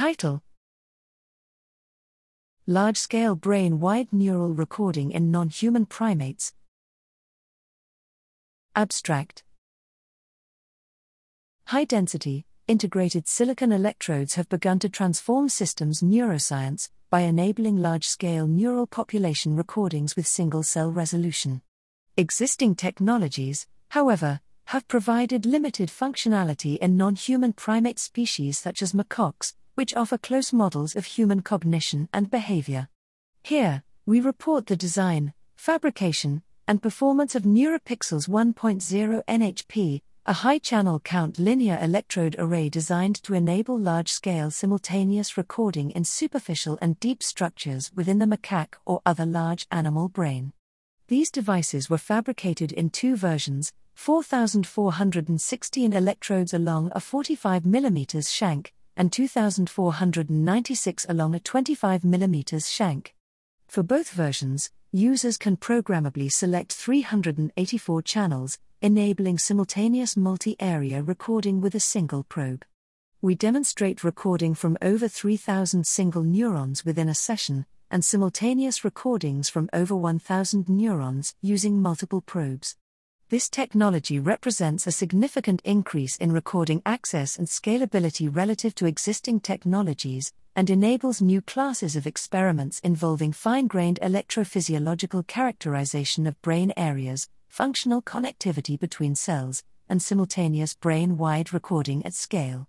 Title Large scale brain wide neural recording in non human primates. Abstract High density, integrated silicon electrodes have begun to transform systems neuroscience by enabling large scale neural population recordings with single cell resolution. Existing technologies, however, have provided limited functionality in non human primate species such as macaques, which offer close models of human cognition and behavior. Here, we report the design, fabrication, and performance of NeuroPixels 1.0 NHP, a high channel count linear electrode array designed to enable large scale simultaneous recording in superficial and deep structures within the macaque or other large animal brain. These devices were fabricated in two versions 4,416 electrodes along a 45 mm shank, and 2,496 along a 25 mm shank. For both versions, users can programmably select 384 channels, enabling simultaneous multi area recording with a single probe. We demonstrate recording from over 3,000 single neurons within a session, and simultaneous recordings from over 1,000 neurons using multiple probes. This technology represents a significant increase in recording access and scalability relative to existing technologies, and enables new classes of experiments involving fine grained electrophysiological characterization of brain areas, functional connectivity between cells, and simultaneous brain wide recording at scale.